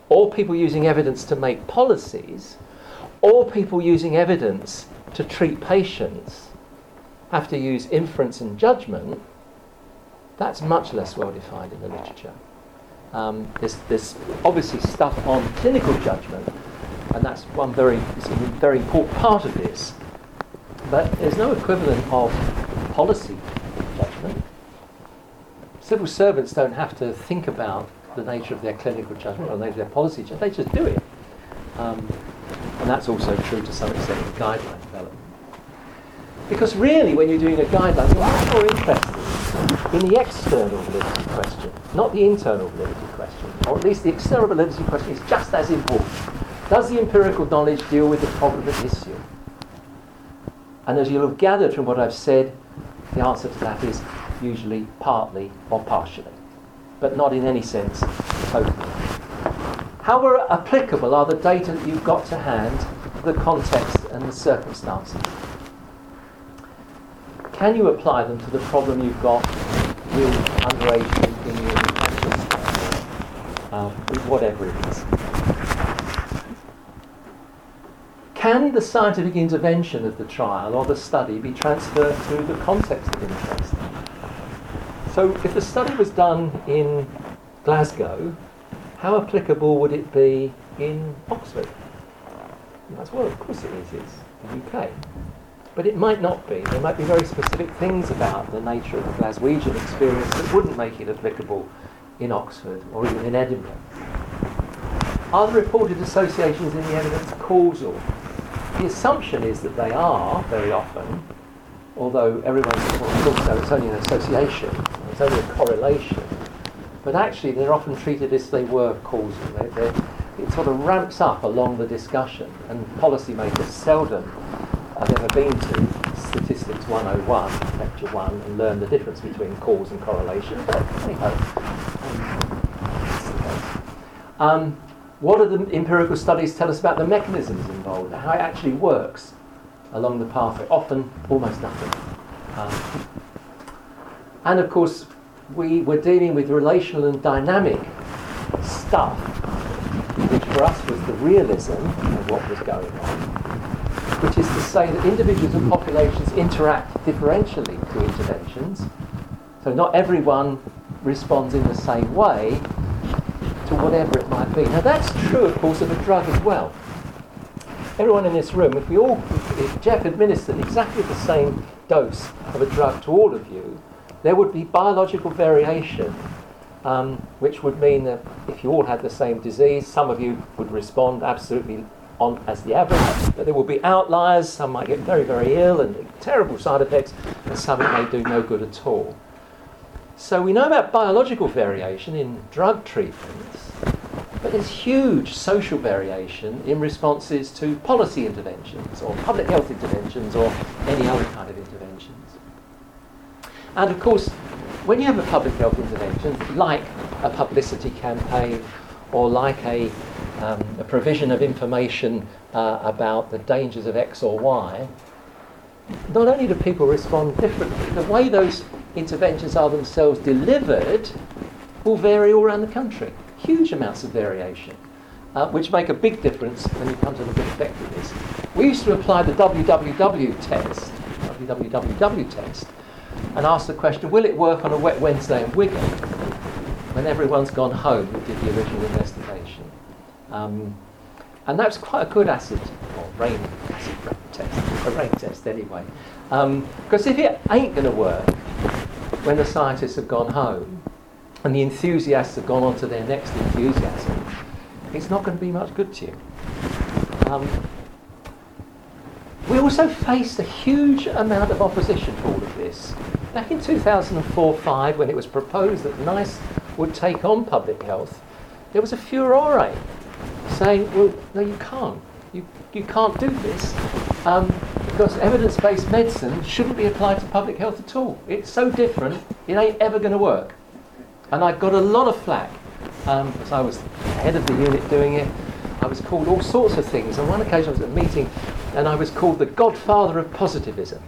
[SPEAKER 1] or people using evidence to make policies, or people using evidence to treat patients, have to use inference and judgment, that's much less well defined in the literature. Um, there's, there's, obviously stuff on clinical judgment, and that's one very, very important part of this. But there's no equivalent of policy judgment. Civil servants don't have to think about the nature of their clinical judgment or the nature of their policy judgment, they just do it. Um, and that's also true to some extent in guideline development. Because really, when you're doing a guideline, you're much more interested in the external question, not the internal validity question. Or at least the external validity question is just as important. Does the empirical knowledge deal with the problem at issue? And as you'll have gathered from what I've said, the answer to that is usually partly or partially, but not in any sense totally. How applicable are the data that you've got to hand, the context and the circumstances? Can you apply them to the problem you've got with underage in um, with whatever it is? Can the scientific intervention of the trial or the study be transferred to the context of interest? So, if the study was done in Glasgow, how applicable would it be in Oxford? That's well, of course it is, it's the UK. But it might not be. There might be very specific things about the nature of the Glaswegian experience that wouldn't make it applicable in Oxford or even in Edinburgh. Are the reported associations in the evidence causal? The assumption is that they are very often, although everyone talks about it's only an association, it's only a correlation. But actually, they're often treated as they were causal. They, it sort of ramps up along the discussion, and policymakers seldom have ever been to Statistics 101, Lecture 1, and learn the difference between cause and correlation, but anyhow, um, what do the empirical studies tell us about the mechanisms involved, how it actually works along the pathway? Often, almost nothing. Um, and of course, we were dealing with relational and dynamic stuff, which for us was the realism of what was going on, which is to say that individuals and populations interact differentially to interventions. So not everyone responds in the same way to whatever it might be. Now that's true, of course, of a drug as well. Everyone in this room, if we all, if Jeff administered exactly the same dose of a drug to all of you, there would be biological variation, um, which would mean that if you all had the same disease, some of you would respond absolutely on as the average, but there will be outliers. Some might get very, very ill and terrible side effects, and some may do no good at all. So we know about biological variation in drug treatments, but there's huge social variation in responses to policy interventions or public health interventions or any other kind of interventions. And of course, when you have a public health intervention, like a publicity campaign or like a, um, a provision of information uh, about the dangers of X or Y, not only do people respond differently, the way those interventions are themselves delivered will vary all around the country. Huge amounts of variation. uh, which make a big difference when you come to look at effectiveness. We used to apply the WWW test, WWW test, and ask the question, will it work on a wet Wednesday in Wigan when everyone's gone home who did the original investigation? Um, and that's quite a good acid, or rain acid rain test, a rain test anyway. Because um, if it ain't going to work when the scientists have gone home and the enthusiasts have gone on to their next enthusiasm, it's not going to be much good to you. Um, we also faced a huge amount of opposition to all of this. Back in 2004 5, when it was proposed that NICE would take on public health, there was a furore saying, well, no, you can't. You, you can't do this um, because evidence based medicine shouldn't be applied to public health at all. It's so different, it ain't ever going to work. And I got a lot of flack um, because I was head of the unit doing it. I was called all sorts of things. On one occasion, I was at a meeting and I was called the godfather of positivism.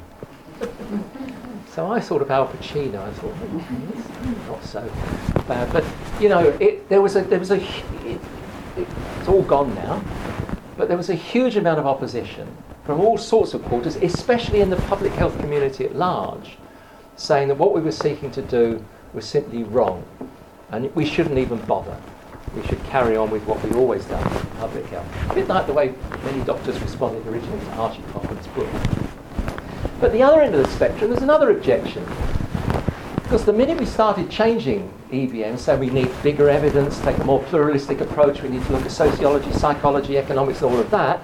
[SPEAKER 1] so I thought of Al Pacino. I thought, hmm, not so bad. But, you know, it, there was a, there was a it's all gone now, but there was a huge amount of opposition from all sorts of quarters, especially in the public health community at large, saying that what we were seeking to do was simply wrong and we shouldn't even bother we should carry on with what we've always done in public health. A bit like the way many doctors responded originally to Archie Cochrane's book. But the other end of the spectrum, there's another objection. Because the minute we started changing EBM, so we need bigger evidence, take a more pluralistic approach, we need to look at sociology, psychology, economics, all of that,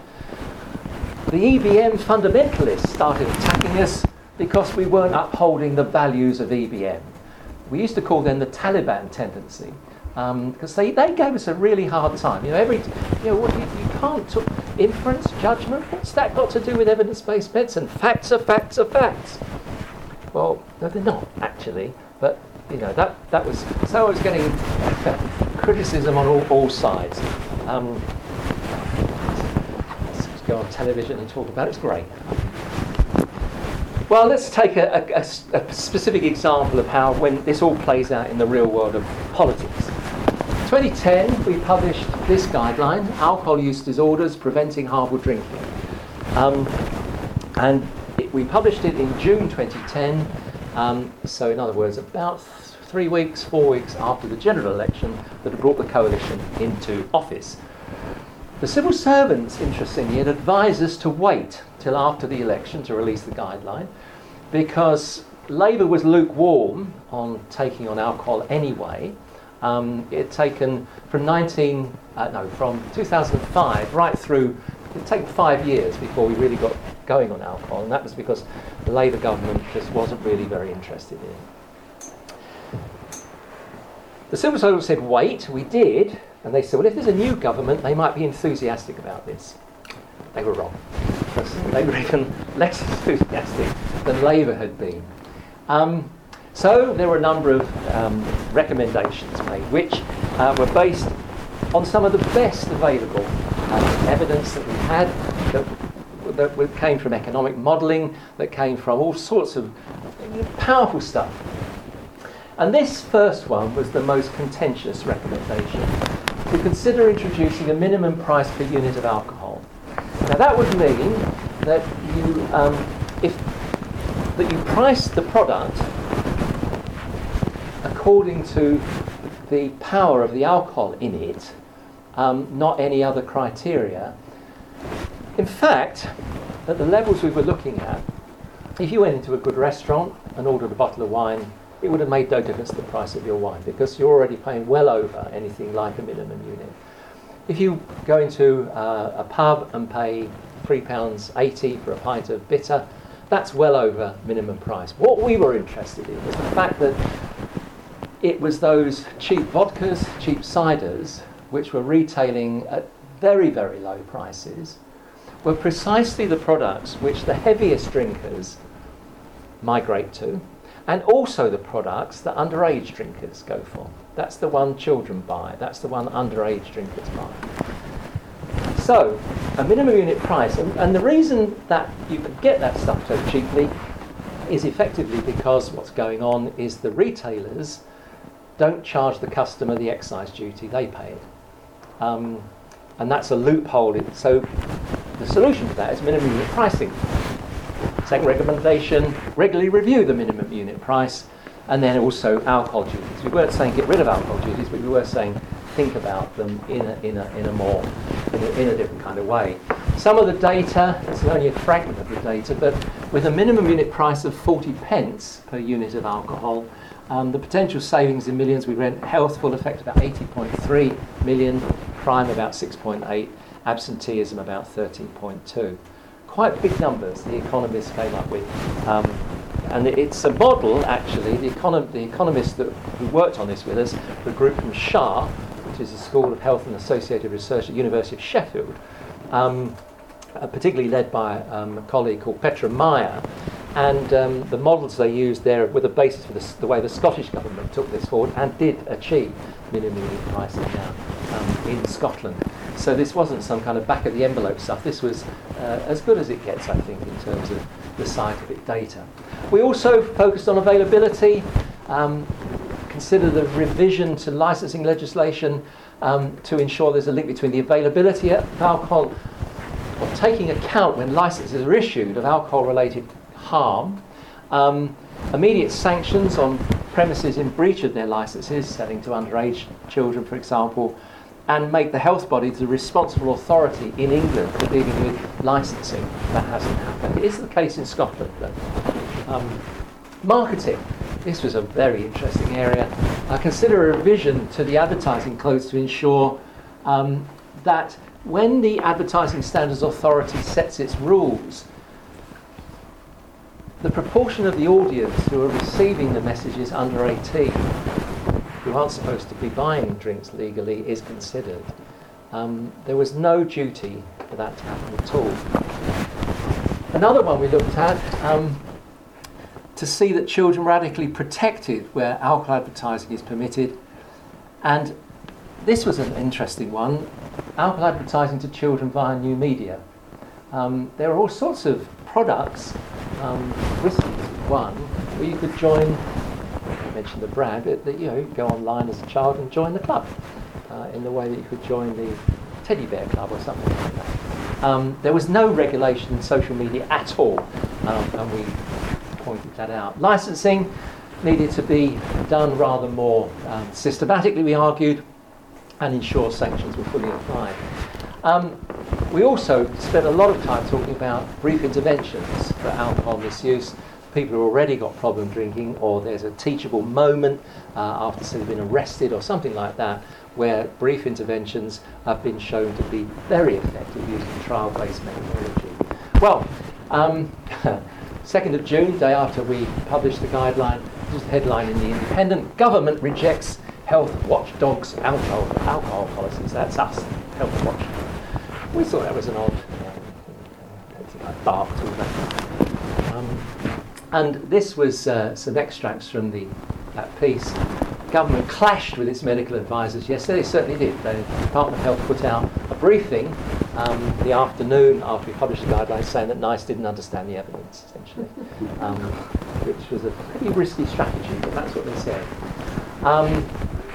[SPEAKER 1] the EBM fundamentalists started attacking us because we weren't upholding the values of EBM. We used to call them the Taliban tendency because um, they, they gave us a really hard time. You know, every you know what you, you can't talk, inference, judgment. What's that got to do with evidence-based medicine? Facts are facts are facts. Well, no, they're not actually. But you know that that was so I was getting criticism on all, all sides. Um, let's go on television and talk about it. It's great. Well, let's take a, a, a, specific example of how when this all plays out in the real world of politics. 2010, we published this guideline, Alcohol Use Disorders Preventing Harmful Drinking. Um, and we published it in June 2010, um, so in other words, about three weeks, four weeks after the general election that had brought the coalition into office. The civil servants, interestingly, had advised us to wait till after the election to release the guideline because Labour was lukewarm on taking on alcohol anyway, um, it had taken from 19, uh, no, from 2005 right through, it taken five years before we really got going on alcohol, and that was because the Labour government just wasn't really very interested in it. The Civil servants said, wait, we did, and they said, well, if there's a new government, they might be enthusiastic about this. They were wrong. They were even less enthusiastic than Labour had been. Um, so there were a number of um, recommendations made, which uh, were based on some of the best available uh, evidence that we had that, that came from economic modelling, that came from all sorts of powerful stuff. And this first one was the most contentious recommendation to consider introducing a minimum price per unit of alcohol. Now that would mean that you, um, if that you price the product according to the power of the alcohol in it, um, not any other criteria. In fact, at the levels we were looking at, if you went into a good restaurant and ordered a bottle of wine, it would have made no difference to the price of your wine because you're already paying well over anything like a minimum unit. If you go into uh, a pub and pay £3.80 for a pint of bitter, that's well over minimum price. What we were interested in was the fact that it was those cheap vodkas, cheap ciders, which were retailing at very, very low prices, were precisely the products which the heaviest drinkers migrate to, and also the products that underage drinkers go for. That's the one children buy, that's the one underage drinkers buy. So, a minimum unit price, and, and the reason that you could get that stuff so cheaply is effectively because what's going on is the retailers don't charge the customer the excise duty, they pay it. Um, and that's a loophole. So the solution to that is minimum unit pricing. Second recommendation, regularly review the minimum unit price, and then also alcohol duties. We weren't saying get rid of alcohol duties, but we were saying think about them in a, in a, in a more, in a, in a different kind of way. Some of the data, this is only a fragment of the data, but with a minimum unit price of 40 pence per unit of alcohol, um, the potential savings in millions, we rent health full effect about 80.3 million, crime about 6.8, absenteeism about 13.2. Quite big numbers the economists came up with. Um, and it's a model, actually, the, econo- the economists that, who worked on this with us, the group from SHA, which is the School of Health and Associated Research at University of Sheffield, um, uh, particularly led by um, a colleague called Petra Meier, and um, the models they used there were the basis for the, the, way the Scottish government took this forward and did achieve minimum pricing now um, in Scotland. So this wasn't some kind of back of the envelope stuff. This was uh, as good as it gets, I think, in terms of the scientific data. We also focused on availability. Um, consider the revision to licensing legislation um, to ensure there's a link between the availability of alcohol, or taking account when licenses are issued of alcohol-related harm, um, immediate sanctions on premises in breach of their licenses, selling to underage children, for example, and make the health body the responsible authority in England for dealing with licensing. That hasn't happened. It is the case in Scotland, though. Um, marketing. This was a very interesting area. I consider a revision to the advertising codes to ensure um, that when the Advertising Standards Authority sets its rules, the proportion of the audience who are receiving the messages under 18 who aren't supposed to be buying drinks legally is considered. Um, there was no duty for that to happen at all. Another one we looked at um, to see that children adequately protected where alcohol advertising is permitted. And this was an interesting one alcohol advertising to children via new media. Um, there are all sorts of products um, one where you could join. I mentioned the brand, but that you know go online as a child and join the club uh, in the way that you could join the teddy bear club or something like that. Um, there was no regulation in social media at all, um, and we pointed that out. Licensing needed to be done rather more um, systematically, we argued, and ensure sanctions were fully applied. Um, we also spent a lot of time talking about brief interventions for alcohol misuse. People who already got problem drinking, or there's a teachable moment uh, after they've been arrested, or something like that, where brief interventions have been shown to be very effective using trial based methodology. Well, um, 2nd of June, day after we published the guideline, just the headline in the Independent Government rejects health watchdogs alcohol, alcohol policies. That's us, Health Watch we thought that was an odd um, bark to that. And this was uh, some extracts from the, that piece. Government clashed with its medical advisors yesterday. They certainly did. The Department of Health put out a briefing um, the afternoon after we published the guidelines saying that NICE didn't understand the evidence, essentially, um, which was a pretty risky strategy, but that's what they said. Um,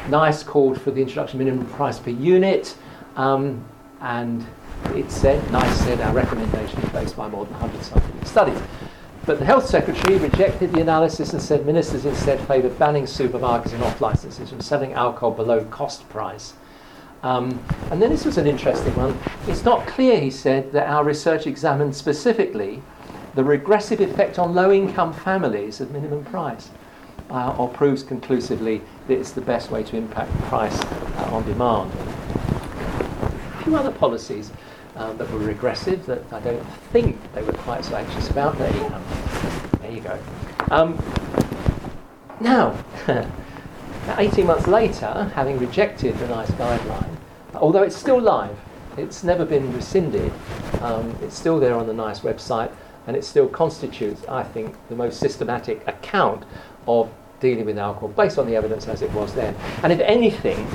[SPEAKER 1] NICE called for the introduction of minimum price per unit, um, and it said, NICE said, our recommendation is based by more than 100 scientific studies. But the Health Secretary rejected the analysis and said ministers instead favoured banning supermarkets and off licenses from selling alcohol below cost price. Um, and then this was an interesting one. It's not clear, he said, that our research examined specifically the regressive effect on low income families of minimum price, uh, or proves conclusively that it's the best way to impact price uh, on demand. A few other policies um, that were regressive that I don't think they were quite so anxious about. There you, um, there you go. Um, now, 18 months later, having rejected the NICE guideline, although it's still live, it's never been rescinded, um, it's still there on the NICE website, and it still constitutes, I think, the most systematic account of dealing with alcohol based on the evidence as it was then. And if anything,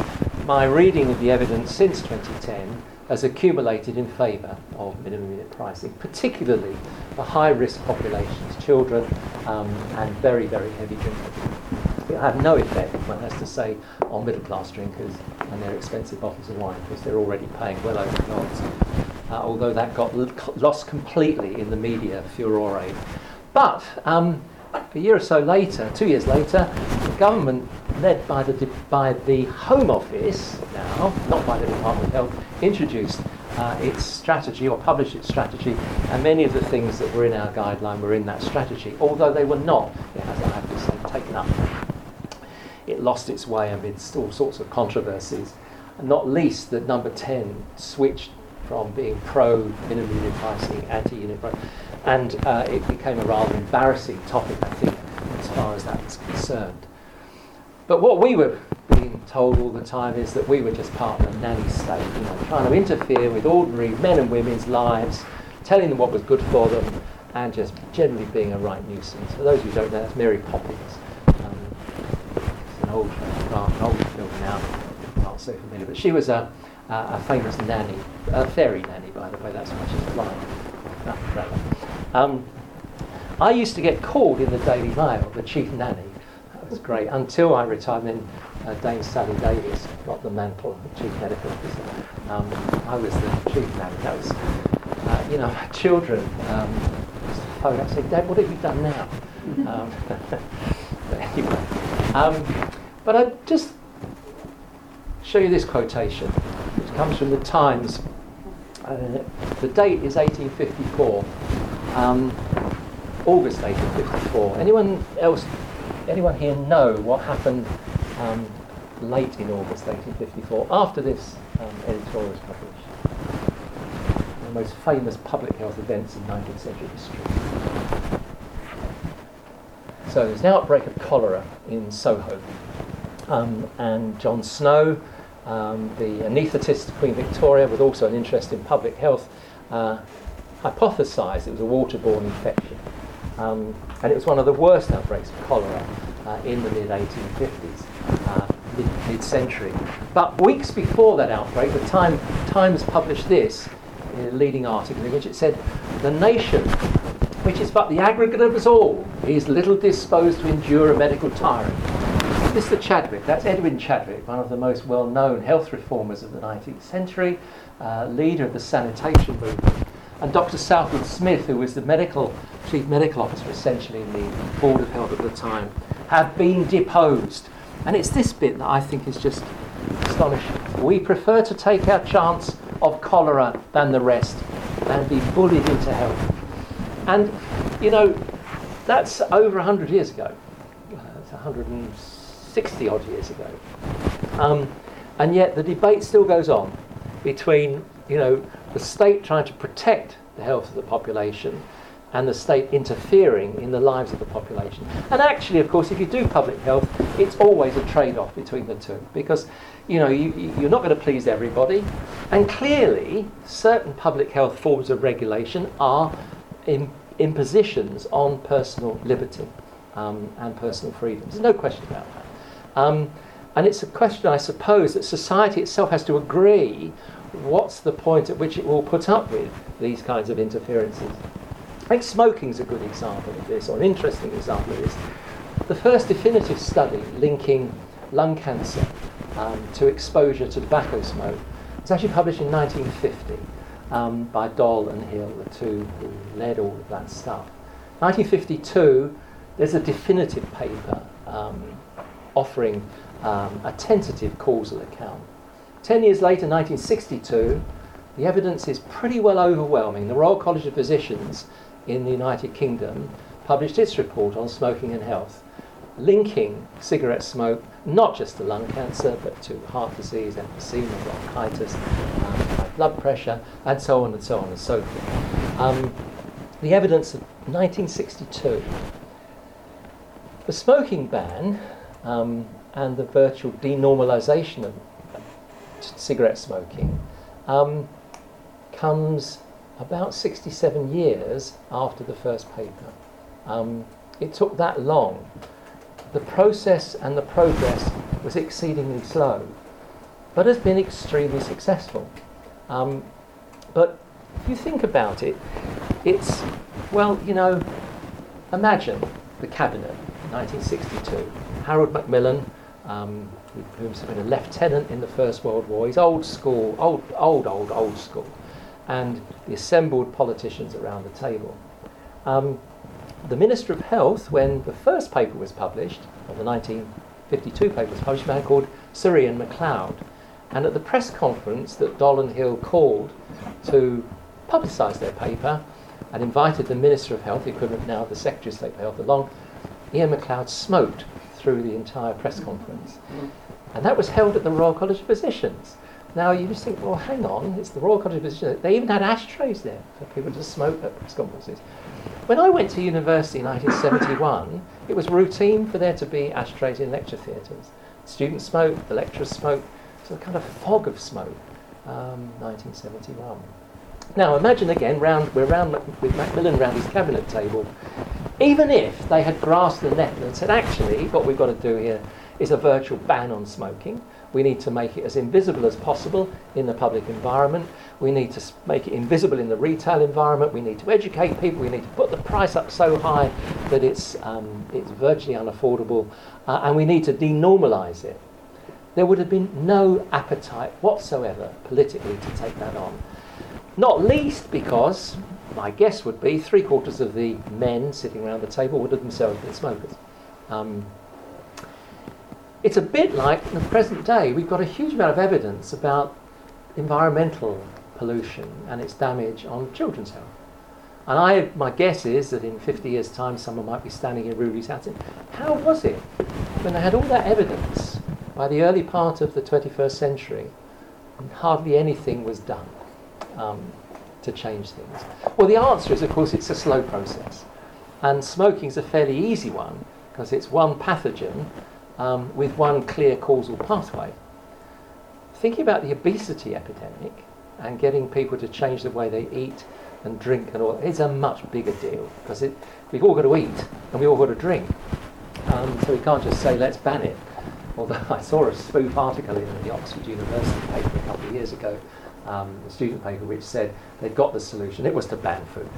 [SPEAKER 1] my reading of the evidence since 2010 has accumulated in favour of minimum unit pricing, particularly for high risk populations, children, um, and very, very heavy drinkers. it'll have no effect, one has to say, on middle class drinkers and their expensive bottles of wine because they're already paying well over the odds. Uh, although that got lost completely in the media furore. But um, a year or so later, two years later, the government, led by the, by the Home Office now, not by the Department of Health, introduced uh, its strategy or published its strategy, and many of the things that were in our guideline were in that strategy, although they were not, has, I have to say, taken up. It lost its way amidst all sorts of controversies, and not least that number 10 switched from being pro minimum unit pricing, anti unit pricing, and uh, it became a rather embarrassing topic, I think, as far as that was concerned. But what we were being told all the time is that we were just part of a nanny state, you know, trying to interfere with ordinary men and women's lives, telling them what was good for them, and just generally being a right nuisance. For those who don't know, that's Mary Poppins. Um, it's an old, uh, an old film now, not so familiar, but she was a, a famous nanny, a fairy nanny, by the way, that's why she's blind. Um, I used to get called in the Daily Mail the chief nanny That was great until I retired. Then uh, Dame Sally Davies got the mantle of chief medical officer. Um, I was the chief nanny. That was, uh, you know, children um, phone up and Dad, what have you done now? um, but anyway, um, but I just show you this quotation, which comes from the Times. Uh, the date is 1854. Um, August 1854. Anyone else anyone here know what happened um, late in August 1854 after this um, editorial was published? One of the most famous public health events in 19th century history. So there's an outbreak of cholera in Soho, um, and John Snow, um, the anaesthetist Queen Victoria, with also an interest in public health, uh, hypothesised it was a waterborne infection. Um, and it was one of the worst outbreaks of cholera uh, in the mid 1850s, uh, mid century. But weeks before that outbreak, the Time, Times published this a leading article in which it said, The nation, which is but the aggregate of us all, is little disposed to endure a medical tyrant. Mr. Chadwick, that's Edwin Chadwick, one of the most well known health reformers of the 19th century, uh, leader of the sanitation movement and Dr. Southwood Smith, who was the medical chief medical officer essentially in the Board of Health at the time, have been deposed. And it's this bit that I think is just astonishing. We prefer to take our chance of cholera than the rest and be bullied into health. And, you know, that's over 100 years ago. It's 160 odd years ago. Um, and yet the debate still goes on between, you know, the state trying to protect the health of the population and the state interfering in the lives of the population. And actually, of course, if you do public health, it's always a trade-off between the two because you know you, you're not going to please everybody, and clearly, certain public health forms of regulation are in, impositions on personal liberty um, and personal freedoms. There's no question about that. Um, and it's a question, I suppose, that society itself has to agree what's the point at which it will put up with these kinds of interferences. I think smoking is a good example of this, or an interesting example of this. The first definitive study linking lung cancer um, to exposure to tobacco smoke was actually published in 1950 um, by Doll and Hill, the two who led all of that stuff. 1952, there's a definitive paper um, offering um, a tentative causal account Ten years later, 1962, the evidence is pretty well overwhelming. The Royal College of Physicians in the United Kingdom published its report on smoking and health, linking cigarette smoke not just to lung cancer, but to heart disease, emphysema, bronchitis, um, high blood pressure, and so on and so on and so forth. Um, the evidence of 1962. The smoking ban um, and the virtual denormalisation of cigarette smoking um, comes about 67 years after the first paper. Um, it took that long. The process and the progress was exceedingly slow, but has been extremely successful. Um, but if you think about it, it's, well, you know, imagine the cabinet, 1962, Harold Macmillan, um, who's been a lieutenant in the First World War. He's old school, old, old, old, old school. And the assembled politicians around the table. Um, the Minister of Health, when the first paper was published, or the 1952 paper was published, a man called Sir Iain Macleod. And at the press conference that Doll and Hill called to publicise their paper and invited the Minister of Health, the equivalent now of the Secretary of State for Health, along, Iain Macleod smoked through the entire press conference. And that was held at the Royal College of Physicians. Now you just think, well, hang on, it's the Royal College of Physicians. They even had ashtrays there for people to smoke at press conferences. When I went to university in 1971, it was routine for there to be ashtrays in lecture theatres. Students smoked, the lecturers smoked, so a kind of fog of smoke. Um, 1971. Now imagine again, round, we're round with Macmillan round his cabinet table. Even if they had grasped the net and said, actually, what we've got to do here is a virtual ban on smoking. We need to make it as invisible as possible in the public environment. We need to make it invisible in the retail environment. We need to educate people. We need to put the price up so high that it's, um, it's virtually unaffordable. Uh, and we need to denormalise it. There would have been no appetite whatsoever politically to take that on. Not least because, my guess would be, three quarters of the men sitting around the table would have themselves been smokers. Um, it's a bit like in the present day, we've got a huge amount of evidence about environmental pollution and its damage on children's health. And I, my guess is that in 50 years' time, someone might be standing in house saying, How was it when they had all that evidence by the early part of the 21st century and hardly anything was done um, to change things? Well, the answer is, of course, it's a slow process. And smoking is a fairly easy one because it's one pathogen um, with one clear causal pathway. Thinking about the obesity epidemic and getting people to change the way they eat and drink and all is a much bigger deal because we've all got to eat and we've all got to drink. Um, so we can't just say let's ban it. Although I saw a spoof article in the Oxford University paper a couple of years ago, um, student paper which said they'd got the solution. It was to ban food.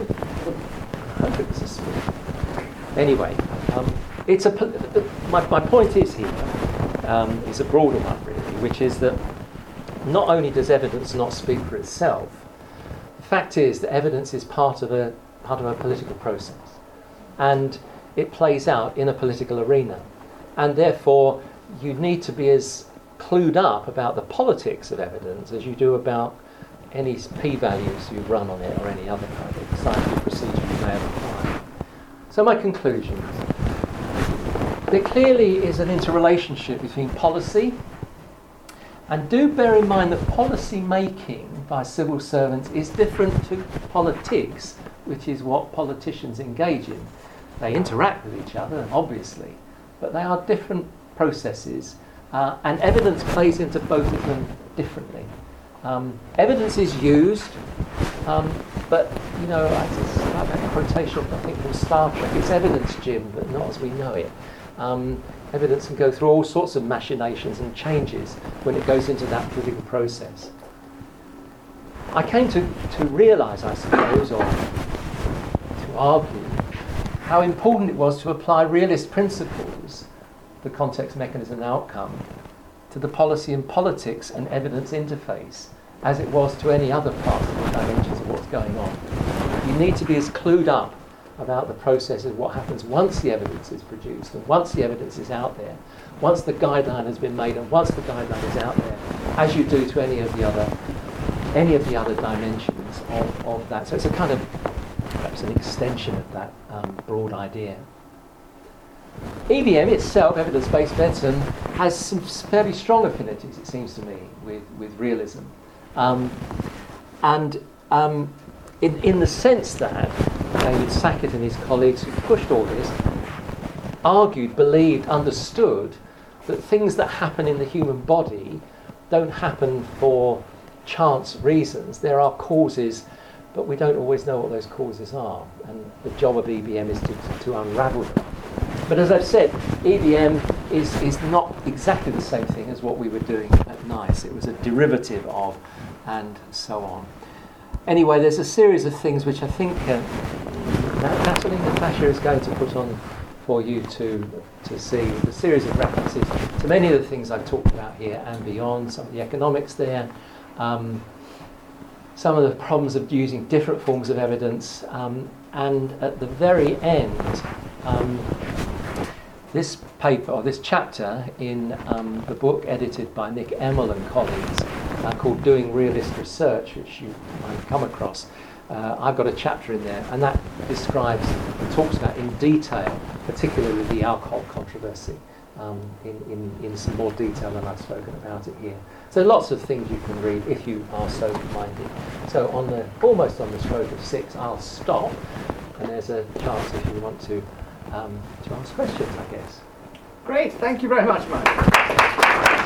[SPEAKER 1] I hope it was a spoof. Anyway, um, it's a, my, my point is here um, is a broader one, really, which is that not only does evidence not speak for itself, the fact is that evidence is part of a, part of a political process. And it plays out in a political arena. And therefore, you need to be as clued up about the politics of evidence as you do about any p values you run on it or any other kind of scientific procedure you may have applied. So, my conclusions there clearly is an interrelationship between policy and do bear in mind that policy making by civil servants is different to politics, which is what politicians engage in. They interact with each other, obviously, but they are different processes, uh, and evidence plays into both of them differently. Um, evidence is used, um, but you know, I just like that quotation, I think from Star Trek. It's evidence, Jim, but not as we know it um, evidence can go through all sorts of machinations and changes when it goes into that political process. I came to, to realise, I suppose, or to argue, how important it was to apply realist principles, the context, mechanism, and outcome, to the policy and politics and evidence interface as it was to any other parts of the dimensions of what's going on. You need to be as clued up about the process of what happens once the evidence is produced and once the evidence is out there, once the guideline has been made and once the guideline is out there, as you do to any of the other any of the other dimensions of, of that. So it's a kind of perhaps an extension of that um, broad idea. EBM itself, evidence-based medicine, has some fairly strong affinities, it seems to me, with, with realism. Um, and um, in, in the sense that David Sackett and his colleagues who pushed all this argued, believed, understood that things that happen in the human body don't happen for chance reasons. There are causes, but we don't always know what those causes are. And the job of EBM is to, to unravel them. But as I've said, EBM is, is not exactly the same thing as what we were doing at NICE. It was a derivative of, and so on. Anyway, there's a series of things which I think uh, Natalie Natasha is going to put on for you to, to see a series of references to many of the things I've talked about here and beyond, some of the economics there, um, some of the problems of using different forms of evidence, um, and at the very end, um, this paper or this chapter in um, the book edited by Nick Emmel and colleagues uh, called Doing Realist Research, which you might have come across. Uh, I've got a chapter in there, and that describes and talks about in detail, particularly the alcohol controversy, um, in, in, in some more detail than I've spoken about it here. So lots of things you can read if you are so minded. So on the almost on the stroke of six, I'll stop, and there's a chance if you want to um, to ask questions, I guess.
[SPEAKER 2] Great, thank you very much, Mike.